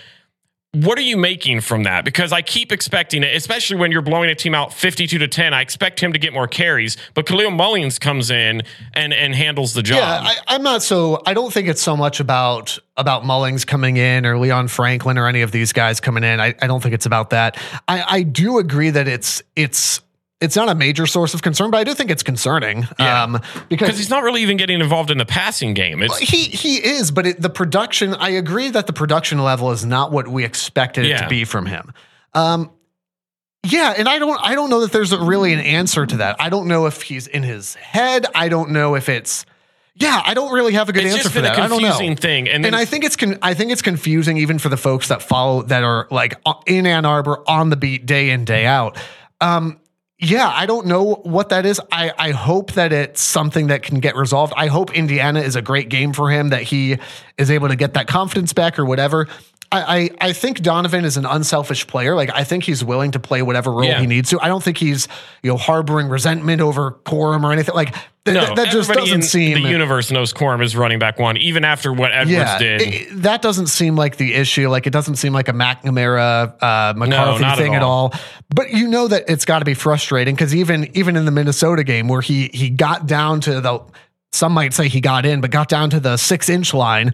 S1: what are you making from that? Because I keep expecting it, especially when you're blowing a team out 52 to 10. I expect him to get more carries, but Kalel Mullings comes in and and handles the job.
S2: Yeah, I, I'm not so. I don't think it's so much about about Mullings coming in or Leon Franklin or any of these guys coming in. I, I don't think it's about that. I, I do agree that it's it's it's not a major source of concern, but I do think it's concerning.
S1: Yeah.
S2: Um,
S1: because he's not really even getting involved in the passing game. It's
S2: he he is, but it, the production. I agree that the production level is not what we expected it to be from him. Um, yeah, and I don't I don't know that there's a, really an answer to that. I don't know if he's in his head. I don't know if it's. Yeah, I don't really have a good
S1: it's
S2: answer for that. I don't know.
S1: thing. And,
S2: And I think it's con- I think it's confusing even for the folks that follow that are like in Ann Arbor on the beat day in day out. Um, yeah, I don't know what that is. I, I hope that it's something that can get resolved. I hope Indiana is a great game for him, that he is able to get that confidence back or whatever. I, I, I think Donovan is an unselfish player. Like I think he's willing to play whatever role
S1: Yeah.
S2: he needs to. I don't think he's you know harboring resentment over Corum or anything like th-
S1: no,
S2: th- that. Just doesn't
S1: in
S2: seem
S1: the universe knows Corum is running back one, even after what Edwards did.
S2: it- that doesn't seem like the issue. Like it doesn't seem like a McNamara uh, McCarthy
S1: at
S2: thing at
S1: all.
S2: all. But you know that it's got to be frustrating because even even in the Minnesota game where he he got down to the some might say he got in, but got down to the six inch line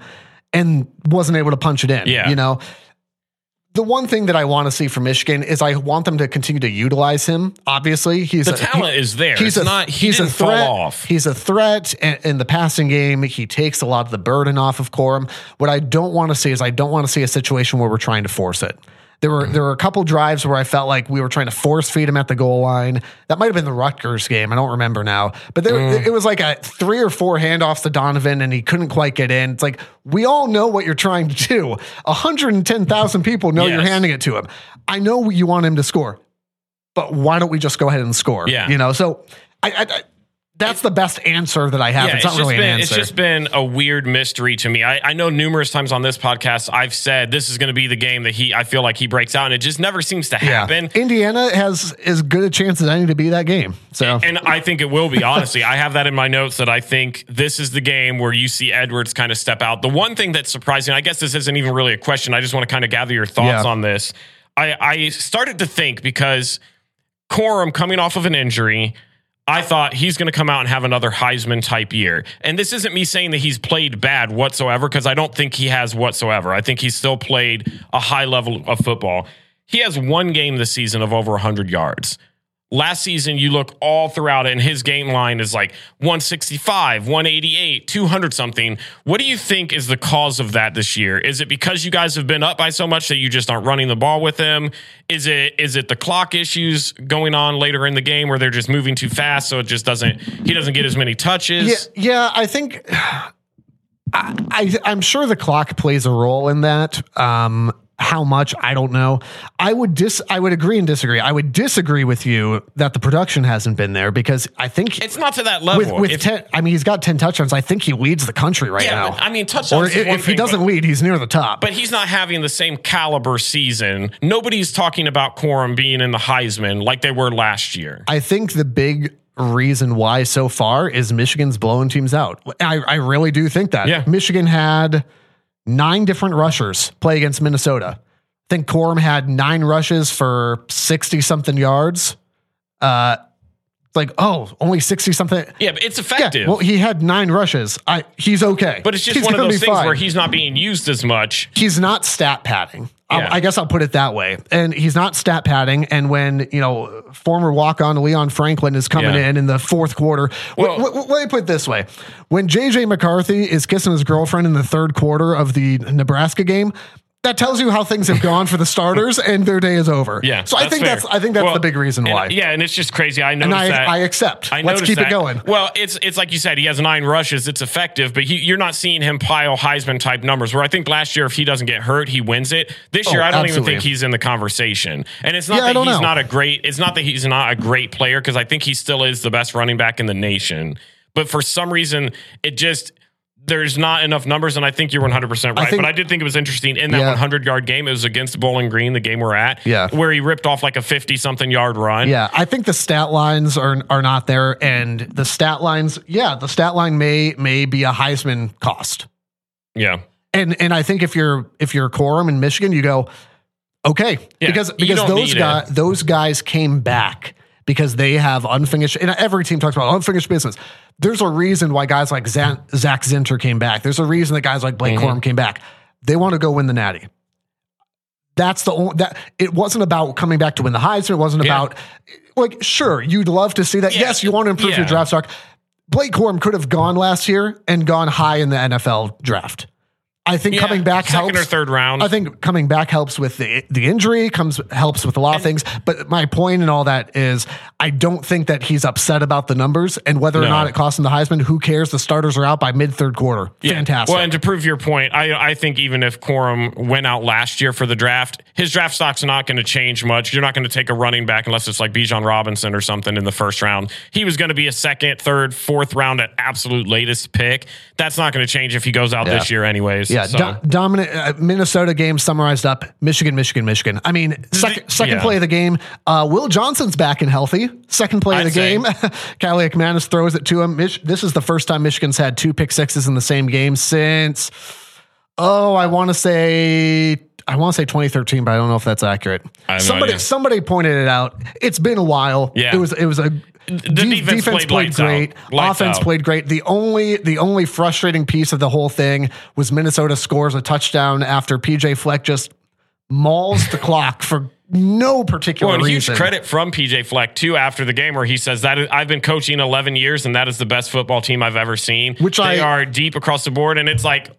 S2: and wasn't able to punch it in.
S1: Yeah.
S2: you know. The one thing that I want to see from Michigan is I want them to continue to utilize him. Obviously, he's
S1: the
S2: a-
S1: talent
S2: he-
S1: is there.
S2: He's
S1: it's
S2: a,
S1: not. He
S2: he's a threat.
S1: fall off.
S2: He's a threat in, in the passing game. He takes a lot of the burden off of Corum. What I don't want to see is I don't want to see a situation where we're trying to force it. There were mm-hmm. there were a couple drives where I felt like we were trying to force feed him at the goal line. That might have been the Rutgers game. I don't remember now. But there mm. it was like a three or four handoffs to Donovan and he couldn't quite get in. It's like we all know what you're trying to do. 110,000 people know you're handing it to him. I know you want him to score but why don't we just go ahead and score?
S1: Yeah.
S2: You know, so I, I, I that's the best answer that I have.
S1: Yeah,
S2: it's, not
S1: just
S2: really
S1: been,
S2: an answer.
S1: It's just been a weird mystery to me. I, I know numerous times on this podcast I've said this is going to be the game that he. I feel like he breaks out, and it just never seems to
S2: yeah.
S1: happen.
S2: Indiana has as good a chance as any to be that game. So
S1: And I think it will be, honestly. I have that in my notes that I think this is the game where you see Edwards kind of step out. The one thing that's surprising, I guess this isn't even really a question. I just want to kind of gather your thoughts
S2: Yeah.
S1: on this. I, I started to think because Corum coming off of an injury, I thought he's going to come out and have another Heisman type year. And this isn't me saying that he's played bad whatsoever because I don't think he has whatsoever. I think he's still played a high level of football. He has one game this season of over 100 yards. Last season, you look all throughout and his game line is like 165, 188, 200 something. What do you think is the cause of that this year? Is it because you guys have been up by so much that you just aren't running the ball with him? Is it is it the clock issues going on later in the game where they're just moving too fast, so it just doesn't he doesn't get as many touches?
S2: Yeah, yeah. I think I, I I'm sure the clock plays a role in that. Um, how much I don't know. I would dis I would agree and disagree. I would disagree with you that the production hasn't been there because I think
S1: It's not to that level.
S2: with
S1: If-
S2: ten. I mean, he's got ten touchdowns. I think he leads the country right
S1: Yeah,
S2: now.
S1: but, I mean,
S2: or
S1: touchdowns.
S2: if,
S1: one
S2: if he
S1: thing,
S2: doesn't
S1: but-
S2: lead, he's near the top.
S1: but he's not having the same caliber season. Nobody's talking about Corum being in the Heisman like they were last year.
S2: I think the big reason why so far is Michigan's blowing teams out. I, I really do think that.
S1: Yeah.
S2: Michigan had nine different rushers play against Minnesota. I think Corum had nine rushes for 60 something yards. Uh, like, oh, only 60 something.
S1: Yeah, but it's
S2: Yeah,
S1: effective.
S2: well, he had nine rushes. I he's okay.
S1: but it's just
S2: He's
S1: one of those things
S2: fine.
S1: where he's not being used as much.
S2: he's not stat padding.
S1: Yeah.
S2: I guess I'll put it that way. And he's not stat padding. And when, you know, former walk on Leon Franklin is coming
S1: Yeah.
S2: in in the fourth quarter,
S1: Well-
S2: w- w- let me put it this way. When JJ McCarthy is kissing his girlfriend in the third quarter of the Nebraska game, that tells you how things have gone for the starters and their day is over.
S1: Yeah.
S2: So I think
S1: fair.
S2: that's, I think that's
S1: Well,
S2: the big reason
S1: and-
S2: why.
S1: yeah, and it's just crazy. I know.
S2: and I,
S1: that.
S2: I accept.
S1: I
S2: Let's keep
S1: that.
S2: it going.
S1: Well, it's it's like you said, he has nine rushes. It's effective, but he, you're not seeing him pile Heisman type numbers. Where I think last year, if he doesn't get hurt, he wins it. This year,
S2: Oh,
S1: I don't even think he's in the conversation. And it's not
S2: Yeah,
S1: that he's
S2: know.
S1: not a great. It's not that he's not a great player because I think he still is the best running back in the nation. But for some reason, it just. There's not enough numbers, and I think you're 100 percent right.
S2: think-
S1: but I did think it was interesting in that
S2: Yeah.
S1: 100 yard game. It was against Bowling Green, the game we're at,
S2: Yeah.
S1: where he ripped off like a 50 something yard run.
S2: Yeah, I think the stat lines are are not there, and the stat lines, yeah, the stat line may may be a Heisman cost.
S1: yeah.
S2: And and I think if you're if you're Corum in Michigan, you go, okay,
S1: Yeah,
S2: because because those guys
S1: it.
S2: those guys came back because they have unfinished. And every team talks about unfinished business. There's a reason why guys like Zan, Zak Zinter came back. There's a reason that guys like Blake
S1: Mm-hmm.
S2: Corum came back. They want to go win the Natty. That's the only that it wasn't about coming back to win the Heisman. It wasn't
S1: Yeah.
S2: about like sure you'd love to see that.
S1: Yeah,
S2: yes, you want to improve your draft stock. Blake Corum could have gone last year and gone high in the NFL draft. I think
S1: Yeah,
S2: coming back
S1: second
S2: helps.
S1: or third round.
S2: I think coming back helps with the the injury, comes helps with a lot of things. But my point and all that is, I don't think that he's upset about the numbers and whether or not it cost him the Heisman. Who cares? The starters are out by mid third quarter. Fantastic.
S1: Well, and to prove your point, I I think even if Corum went out last year for the draft, his draft stock's not going to change much. You're not going to take a running back unless it's like Bijan Robinson or something in the first round. He was going to be a second, third, fourth round at absolute latest pick. That's not going to change if he goes out this year, anyways.
S2: Yeah,
S1: So-
S2: do- dominant uh, Minnesota game summarized up. Michigan, Michigan, Michigan. I mean, second second
S1: yeah.
S2: play of the game. Uh, Will Johnson's back and healthy. Second play of
S1: I'd
S2: the
S1: say.
S2: game. Kaliakmanis throws it to him. Mich- this is the first time Michigan's had two pick sixes in the same game since. Oh, I want to say. I want to say 2013, but I don't know if that's accurate.
S1: No
S2: somebody
S1: idea.
S2: somebody pointed it out. It's been a while.
S1: Yeah.
S2: It was it was a
S1: The defense played lights out.
S2: great. Offense
S1: out.
S2: played great. The only the only frustrating piece of the whole thing was Minnesota scores a touchdown after PJ Fleck just mauls the clock for no particular reason.
S1: Well, and huge
S2: reason.
S1: credit from PJ Fleck too after the game where he says that I've been coaching 11 years and that is the best football team I've ever seen.
S2: Which
S1: they
S2: I-
S1: are deep across the board, and it's like.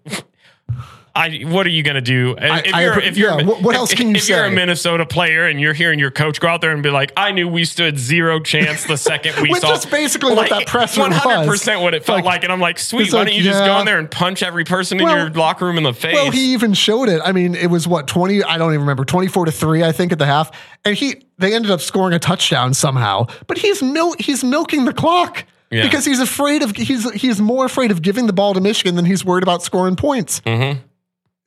S1: I, what are you going to do? if you're, if you're,
S2: yeah, what- what
S1: if-
S2: else can you say?
S1: if you're a? Minnesota player and you're hearing your coach go out there and be like, "I knew we stood zero chance the second we
S2: Which
S1: saw,"
S2: is basically what that presser was.
S1: 100 percent what it felt
S2: Like,
S1: like, and I'm like, "Sweet, why
S2: like,
S1: don't you just go in there and punch every person
S2: Well-
S1: in your locker room in the face?"
S2: Well, he even showed it. I mean, it was what twenty. I don't even remember. Twenty four to three, I think, at the half, and he they ended up scoring a touchdown somehow. But he's mil- he's milking the clock
S1: Yeah.
S2: because he's afraid of he's he's more afraid of giving the ball to Michigan than he's worried about scoring points.
S1: Mm-hmm.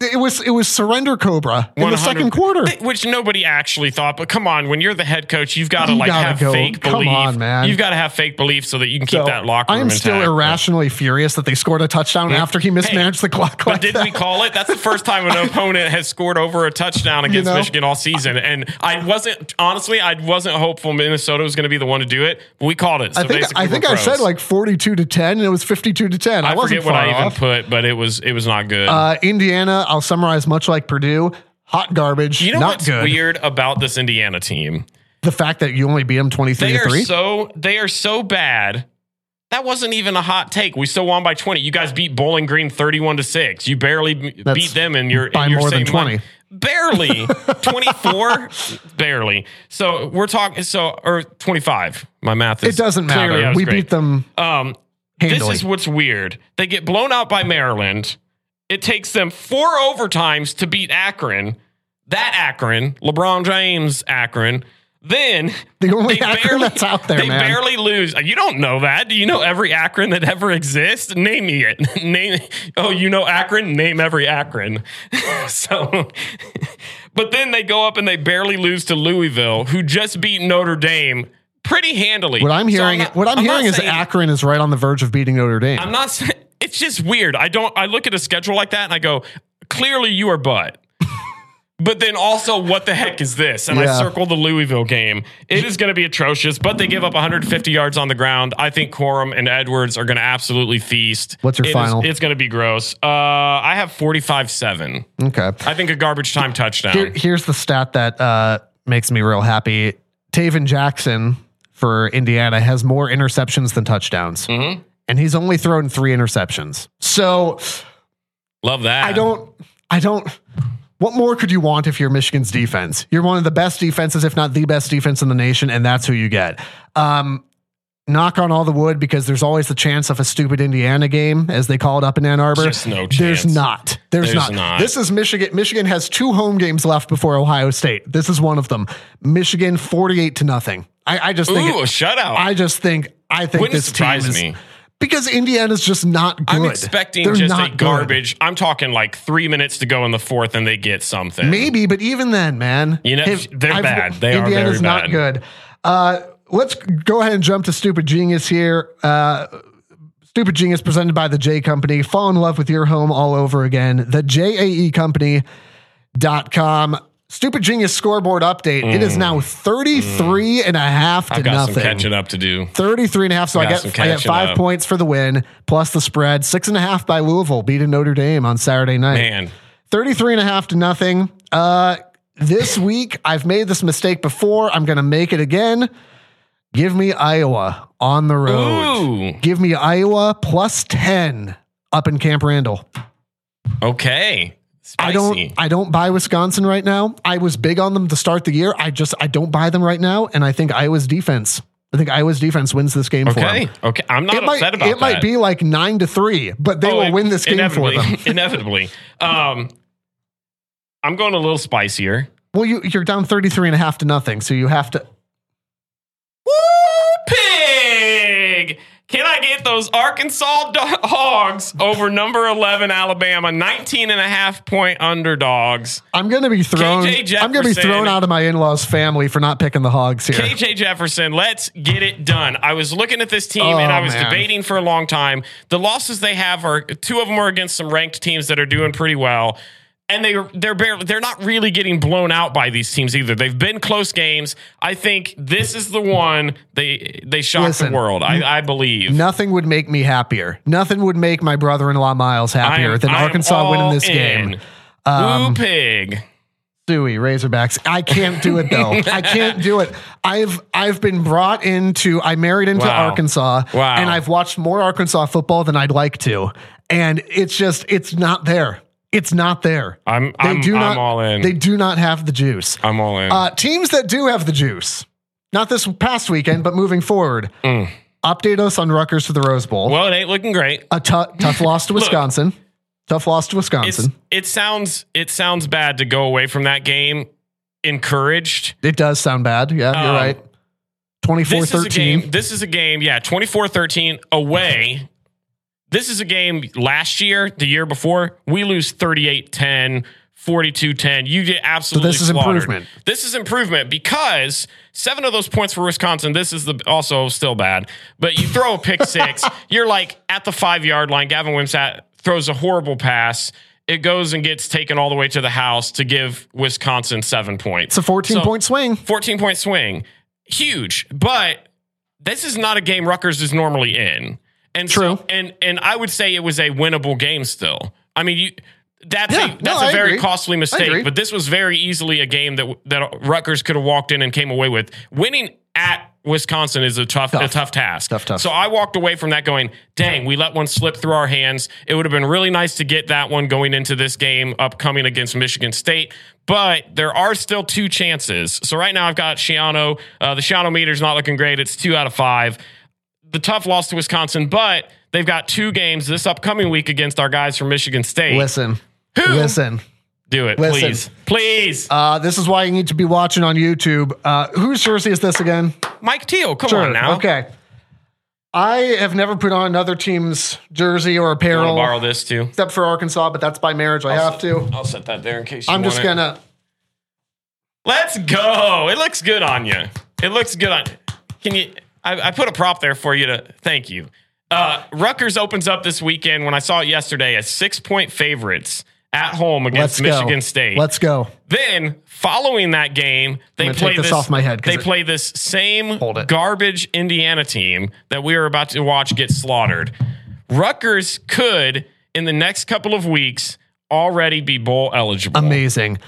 S2: It was it was surrender Cobra in the second quarter.
S1: which nobody actually thought. But come on, when you're the head coach, you've got to
S2: You
S1: like
S2: gotta
S1: have
S2: go.
S1: fake
S2: Come on, man.
S1: You've got to have fake belief so that you can keep
S2: So,
S1: that locker room
S2: I'm still
S1: intact.
S2: irrationally furious that they scored a touchdown after he mismanaged
S1: Hey,
S2: the clock.
S1: But didn't we call it? That's the first time an opponent has scored over a touchdown against
S2: know?
S1: Michigan all season. And I wasn't honestly, I wasn't hopeful Minnesota was going to be the one to do it. But we called it. So
S2: I think
S1: basically
S2: I think I said like 42 to 10 and it was 52 to 10. I,
S1: I
S2: wasn't
S1: forget what
S2: far
S1: I even put, but it was it was not good.
S2: Uh, Indiana, I'll summarize much like Purdue, hot garbage,
S1: you know
S2: not
S1: what's
S2: good.
S1: weird about this Indiana team?
S2: The fact that you only beat them 23
S1: They
S2: to
S1: are
S2: 3.
S1: so they are so bad. That wasn't even a hot take. We still won by 20. You guys beat Bowling Green 31 to 6. You barely
S2: That's
S1: beat them in your
S2: by
S1: in your
S2: more than
S1: money.
S2: 20.
S1: Barely. 24 barely. So we're talking so or 25. My math is
S2: it doesn't matter. We
S1: great.
S2: beat them
S1: Um
S2: handily.
S1: this is what's weird. They get blown out by Maryland. It takes them four overtimes to beat Akron. That Akron, LeBron James Akron. Then
S2: The only
S1: they
S2: Akron that's out there,
S1: they
S2: man.
S1: barely lose. You don't know that. Do you know every Akron that ever exists? Name me it. Name. Oh, you know Akron. Name every Akron. so, but then they go up and they barely lose to Louisville, who just beat Notre Dame pretty handily.
S2: what I'm
S1: So
S2: hearing
S1: not-
S2: what I'm,
S1: not
S2: hearing is
S1: saying-
S2: Akron is right on the verge of beating Notre Dame.
S1: I'm not saying it's just weird. I don't I look at a schedule like that and I go, clearly you are butt. But then also, what the heck is this? And I circle the Louisville game. It is going to be atrocious, but they give up 150 yards on the ground. I think Corum and Edwards are going to absolutely feast.
S2: What's your
S1: It is-
S2: final?
S1: it's going to be gross. Uh, I have 45 7.
S2: okay.
S1: I think a garbage time touchdown.
S2: Here, here's the stat that uh, makes me real happy. Tayven Jackson for Indiana has more interceptions than touchdowns.
S1: Mm-hmm.
S2: And he's only thrown three interceptions. So
S1: Love that.
S2: I don't, I don't. What more could you want if you're Michigan's defense? You're one of the best defenses, if not the best defense in the nation, and that's who you get. Um, knock on all the wood because there's always the chance of a stupid Indiana game, as they call it up in Ann Arbor.
S1: Just no
S2: There's not. There's,
S1: There's
S2: not.
S1: not.
S2: This is Michigan. Michigan has two home games left before Ohio State. This is one of them. Michigan 48 to nothing. I, I just think.
S1: Ooh, a shutout.
S2: I just think. I think
S1: Wouldn't
S2: this
S1: surprise
S2: team is
S1: me.
S2: Because Indiana's just not good.
S1: I'm expecting
S2: They're
S1: just a
S2: not good.
S1: garbage. I'm talking like three minutes to go in the fourth and they get something.
S2: Maybe, but even then, man,
S1: You know, they're bad. They are
S2: Indiana's
S1: very
S2: not good. Uh, let's go ahead and jump to Stupid Genius here. Uh, Stupid Genius presented by the JAE Company. Fall in love with your home all over again. The JAE Company.com. Stupid Genius scoreboard update. It is now 33 and a half to
S1: Mm. I've got
S2: nothing.
S1: some catching up to do.
S2: 33 and a half. So I
S1: Got
S2: get, I get five
S1: up.
S2: points for the win, plus the spread. Six and a half by Louisville, beating Notre Dame on Saturday night.
S1: Man,
S2: 33 and a half to nothing. Uh, this week, I've made this mistake before. I'm going to make it again. Give me Iowa on the road.
S1: Ooh.
S2: Give me Iowa plus 10 up in Camp Randall.
S1: okay. Spicy.
S2: I don't I don't buy Wisconsin right now. I was big on them to start the year. I just I don't buy them right now and I think Iowa's defense. I think Iowa's defense wins this game for
S1: Okay.
S2: them.
S1: Okay. Okay. I'm not
S2: It might
S1: upset about
S2: it
S1: that.
S2: might be like 9 to 3, but they
S1: Oh,
S2: will
S1: it-
S2: win this game for them.
S1: inevitably. Um, I'm going a little spicier.
S2: Well, you you're down 33 and a half to nothing, so you have to
S1: Woo, pig! Can I get those Arkansas hogs over number 11 Alabama, 19 and a half point underdogs?
S2: I'm going to be thrown. I'm going to be thrown out of my in-laws' family for not picking the hogs here.
S1: KJ Jefferson, let's get it done. I was looking at this team and
S2: Oh,
S1: I was
S2: man.
S1: debating for a long time. The losses they have are two of them are against some ranked teams that are doing pretty well. And they they're barely they're not really getting blown out by these teams either. They've been close games. I think this is the one they they shocked
S2: Listen,
S1: the world. I, I believe.
S2: Nothing would make me happier. Nothing would make my brother-in-law Miles happier
S1: am-
S2: than
S1: I
S2: Arkansas winning this
S1: in.
S2: game. Um,
S1: Woo pig.
S2: Suey Razorbacks. I can't do it though. I can't do it. I've I've been brought into. I married into
S1: Wow.
S2: Arkansas,
S1: Wow.
S2: and I've watched more Arkansas football than I'd like to, and it's just it's not there. It's not there.
S1: I'm
S2: They
S1: I'm,
S2: do
S1: I'm all in.
S2: They do not have the juice.
S1: I'm all in.
S2: Uh, teams that do have the juice, not this past weekend, but moving forward. Update us on Rutgers to the Rose Bowl.
S1: Mm. well, it ain't looking great.
S2: a tough loss to Wisconsin. tough loss to Wisconsin.
S1: it sounds it sounds bad to go away from that game encouraged.
S2: it does sound bad. Yeah, you're
S1: Um,
S2: right. 24
S1: This is a
S2: 13.
S1: game. This is a game. Yeah, 24-13 away. This is a game last year, the year before, we lose 38 10, 42 10. You get absolutely
S2: this is
S1: slaughtered.
S2: improvement.
S1: This is improvement because seven of those points for Wisconsin. This is the also still bad, but you throw a pick six, you're like at the five yard line. Gavin Wimsatt throws a horrible pass. It goes and gets taken all the way to the house to give Wisconsin seven points.
S2: It's a 14
S1: So-
S2: point swing.
S1: 14 point swing. Huge. But this is not a game Rutgers is normally in. And
S2: True.
S1: So, and and I would say it was a winnable game still. I mean, you that's
S2: Yeah,
S1: a
S2: no,
S1: that's very costly mistake, but this was very easily a game that that Rutgers could have walked in and came away with. Winning at Wisconsin is a tough, a tough task.
S2: Tough, tough.
S1: So I walked away from that going, dang, we let one slip through our hands. It would have been really nice to get that one going into this game upcoming against Michigan State. But there are still two chances. So right now I've got Schiano. Uh, the Schiano meter's not looking great. It's two out of five. The tough loss to Wisconsin, but they've got two games this upcoming week against our guys from Michigan State.
S2: Listen. Listen.
S1: Do it,
S2: Listen.
S1: please. Please.
S2: Uh, this is why you need to be watching on YouTube. Uh, whose jersey is this again?
S1: Mike Teel, come on now.
S2: Okay. I have never put on another team's jersey or apparel.
S1: I want to borrow this too.
S2: except for Arkansas, but that's by marriage. I have to.
S1: I'll set that there in case you
S2: I'm just
S1: it.
S2: gonna.
S1: Let's go. It looks good on you. It looks good on. You. Can you? I, I put a prop there for you to thank you. Uh, Rutgers opens up this weekend. When I saw it yesterday, as six point favorites at home against
S2: Let's go.
S1: Michigan State.
S2: Let's go.
S1: Then, following that game, they play
S2: this
S1: this
S2: off my head.
S1: They
S2: it-
S1: play this same
S2: Hold it.
S1: garbage Indiana team that we are about to watch get slaughtered. Rutgers could, in the next couple of weeks, already be bowl eligible.
S2: Amazing.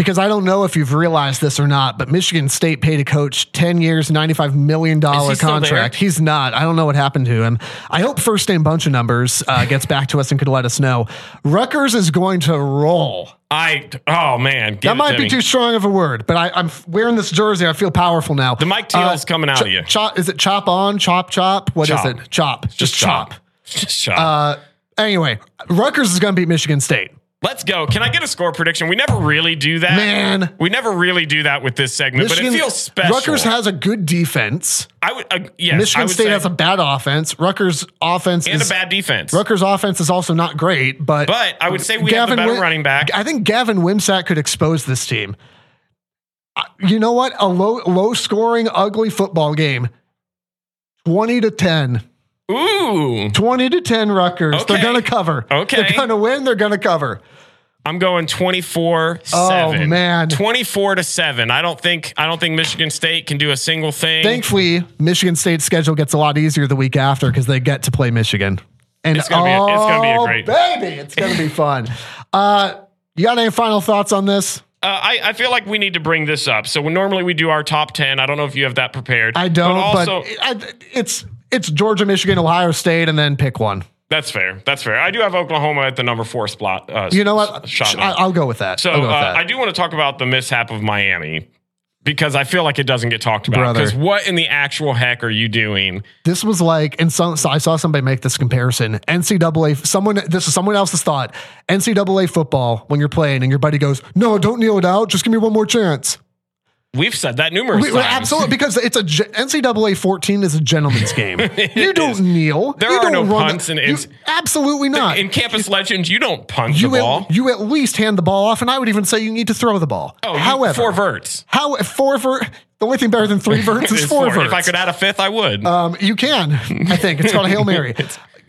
S2: Because I don't know if you've realized this or not, but Michigan State paid a coach 10 years, $95 million
S1: he
S2: contract. He's not. I don't know what happened to him. I hope First Name Bunch of Numbers uh, gets back to us and could let us know. Rutgers is going to roll.
S1: I oh man,
S2: That might
S1: to
S2: be
S1: me.
S2: too strong of a word, but I, I'm wearing this jersey. I feel powerful now.
S1: The Mike Teel's coming out of you.
S2: Chop, is it chop on, chop, chop? What is
S1: Chop.
S2: it? Chop. Just,
S1: Just
S2: chop.
S1: chop. Just chop.
S2: Uh, anyway, Rutgers is going to beat Michigan State.
S1: Let's go. Can I get a score prediction? We never really do that.
S2: Man.
S1: We never really do that with this segment, but it feels special.
S2: Rutgers has a good defense.
S1: I would, uh, yes, I
S2: Michigan
S1: would
S2: State has a bad offense. Rutgers offense
S1: and
S2: is
S1: a bad defense.
S2: Rutgers offense is also not great, but
S1: But I would say we have the better running back.
S2: I think Gavin Wimsatt could expose this team. You know what? A low low scoring, ugly football game. 20 to 10.
S1: Ooh,
S2: 20 to 10 Rutgers.
S1: Okay.
S2: They're going to cover.
S1: Okay.
S2: They're going to win. They're going to cover.
S1: I'm going 24
S2: Oh, man.
S1: 24 to 7. I don't think I don't think Michigan State can do a single thing.
S2: Thankfully, Michigan State's schedule gets a lot easier the week after because they get to play Michigan. And
S1: It's gonna be a- it's gonna be a
S2: oh,
S1: great-
S2: baby. It's going to be fun. Uh, you got any final thoughts on this?
S1: Uh, I, I feel like we need to bring this up. So when normally we do our top 10. I don't know if you have that prepared.
S2: I don't, but,
S1: also,
S2: I, it's it's Georgia, Michigan, Ohio State, and then pick one.
S1: that's fair. That's fair. I do have Oklahoma at the number four spot. Uh,
S2: You know what?
S1: Shot now.
S2: I'll go with that.
S1: So
S2: go with
S1: uh,
S2: that.
S1: I do want to talk about the mishap of Miami because I feel like it doesn't get talked about. Because what in the actual heck are you doing?
S2: this was like, and some, so I saw somebody make this comparison. NCAA, someone, this is someone else's thought. NCAA football, when you're playing and your buddy goes, no, don't kneel it out. Just give me one more chance.
S1: We've said that numerous
S2: We-
S1: times.
S2: absolutely, because it's a NCAA 14 is a gentleman's game. you don't
S1: is.
S2: kneel.
S1: There
S2: You
S1: are
S2: don't
S1: no punts
S2: the-
S1: and
S2: you- absolutely not.
S1: In Campus Legends, you don't punt
S2: you
S1: the ball.
S2: at, you at least hand the ball off, and I would even say you need to throw the ball.
S1: oh,
S2: however,
S1: four verts.
S2: how four ver- the only thing better than three verts is
S1: It's
S2: four,
S1: four.
S2: verts.
S1: If I could add a fifth, I would.
S2: Um, you can. I think it's called a hail mary.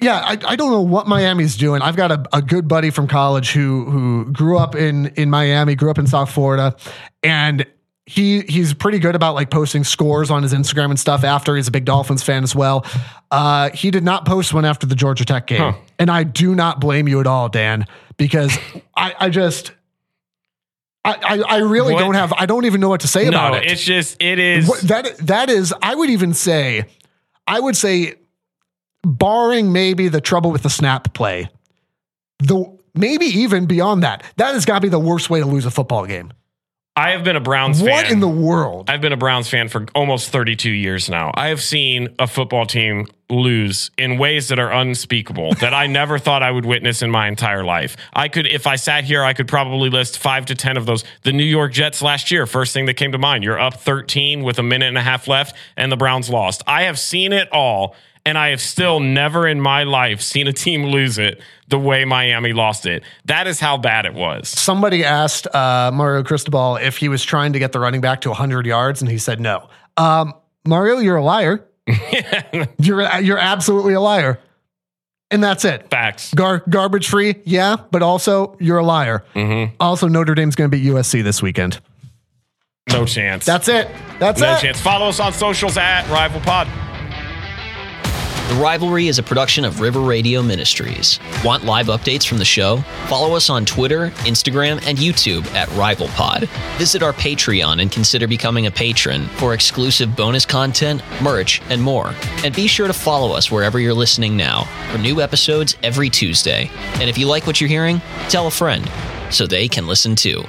S2: Yeah, I, I don't know what Miami's doing. I've got a, a good buddy from college who who grew up in in Miami, grew up in South Florida, and he he's pretty good about like posting scores on his Instagram and stuff. After he's a big Dolphins fan as well. Uh, he did not post one after the Georgia Tech game, and I do not blame you at all, Dan, because I I just. I, I, I really
S1: What?
S2: don't have I don't even know what to say about it.
S1: it's just it is.
S2: What, that that is, I would even say, I would say, barring maybe the trouble with the snap play, the maybe even beyond that, that has got to be the worst way to lose a football game.
S1: I have been a Browns fan.
S2: What in the world?
S1: I've been a Browns fan for almost 32 years now. I have seen a football team lose in ways that are unspeakable that I never thought I would witness in my entire life. I could, if I sat here, I could probably list five to 10 of those. The New York Jets last year, first thing that came to mind. You're up 13 with a minute and a half left, and the Browns lost. I have seen it all. And I have still never in my life seen a team lose it the way Miami lost it. That is how bad it was.
S2: Somebody asked uh, Mario Cristobal if he was trying to get the running back to 100 yards, and he said no. Um, Mario, you're a liar. you're you're absolutely a liar, and that's it.
S1: Facts.
S2: Gar- garbage free, yeah, but also you're a liar.
S1: Mm-hmm.
S2: Also, Notre Dame's going to beat USC this weekend.
S1: No chance.
S2: That's it. That's
S1: no
S2: it.
S1: chance. Follow us on socials at Rival Pod.
S7: The Rivalry is a production of River Radio Ministries. Want live updates from the show? Follow us on Twitter, Instagram, and YouTube at RivalPod. Visit our Patreon and consider becoming a patron for exclusive bonus content, merch, and more. And be sure to follow us wherever you're listening now for new episodes every Tuesday. And if you like what you're hearing, tell a friend so they can listen too.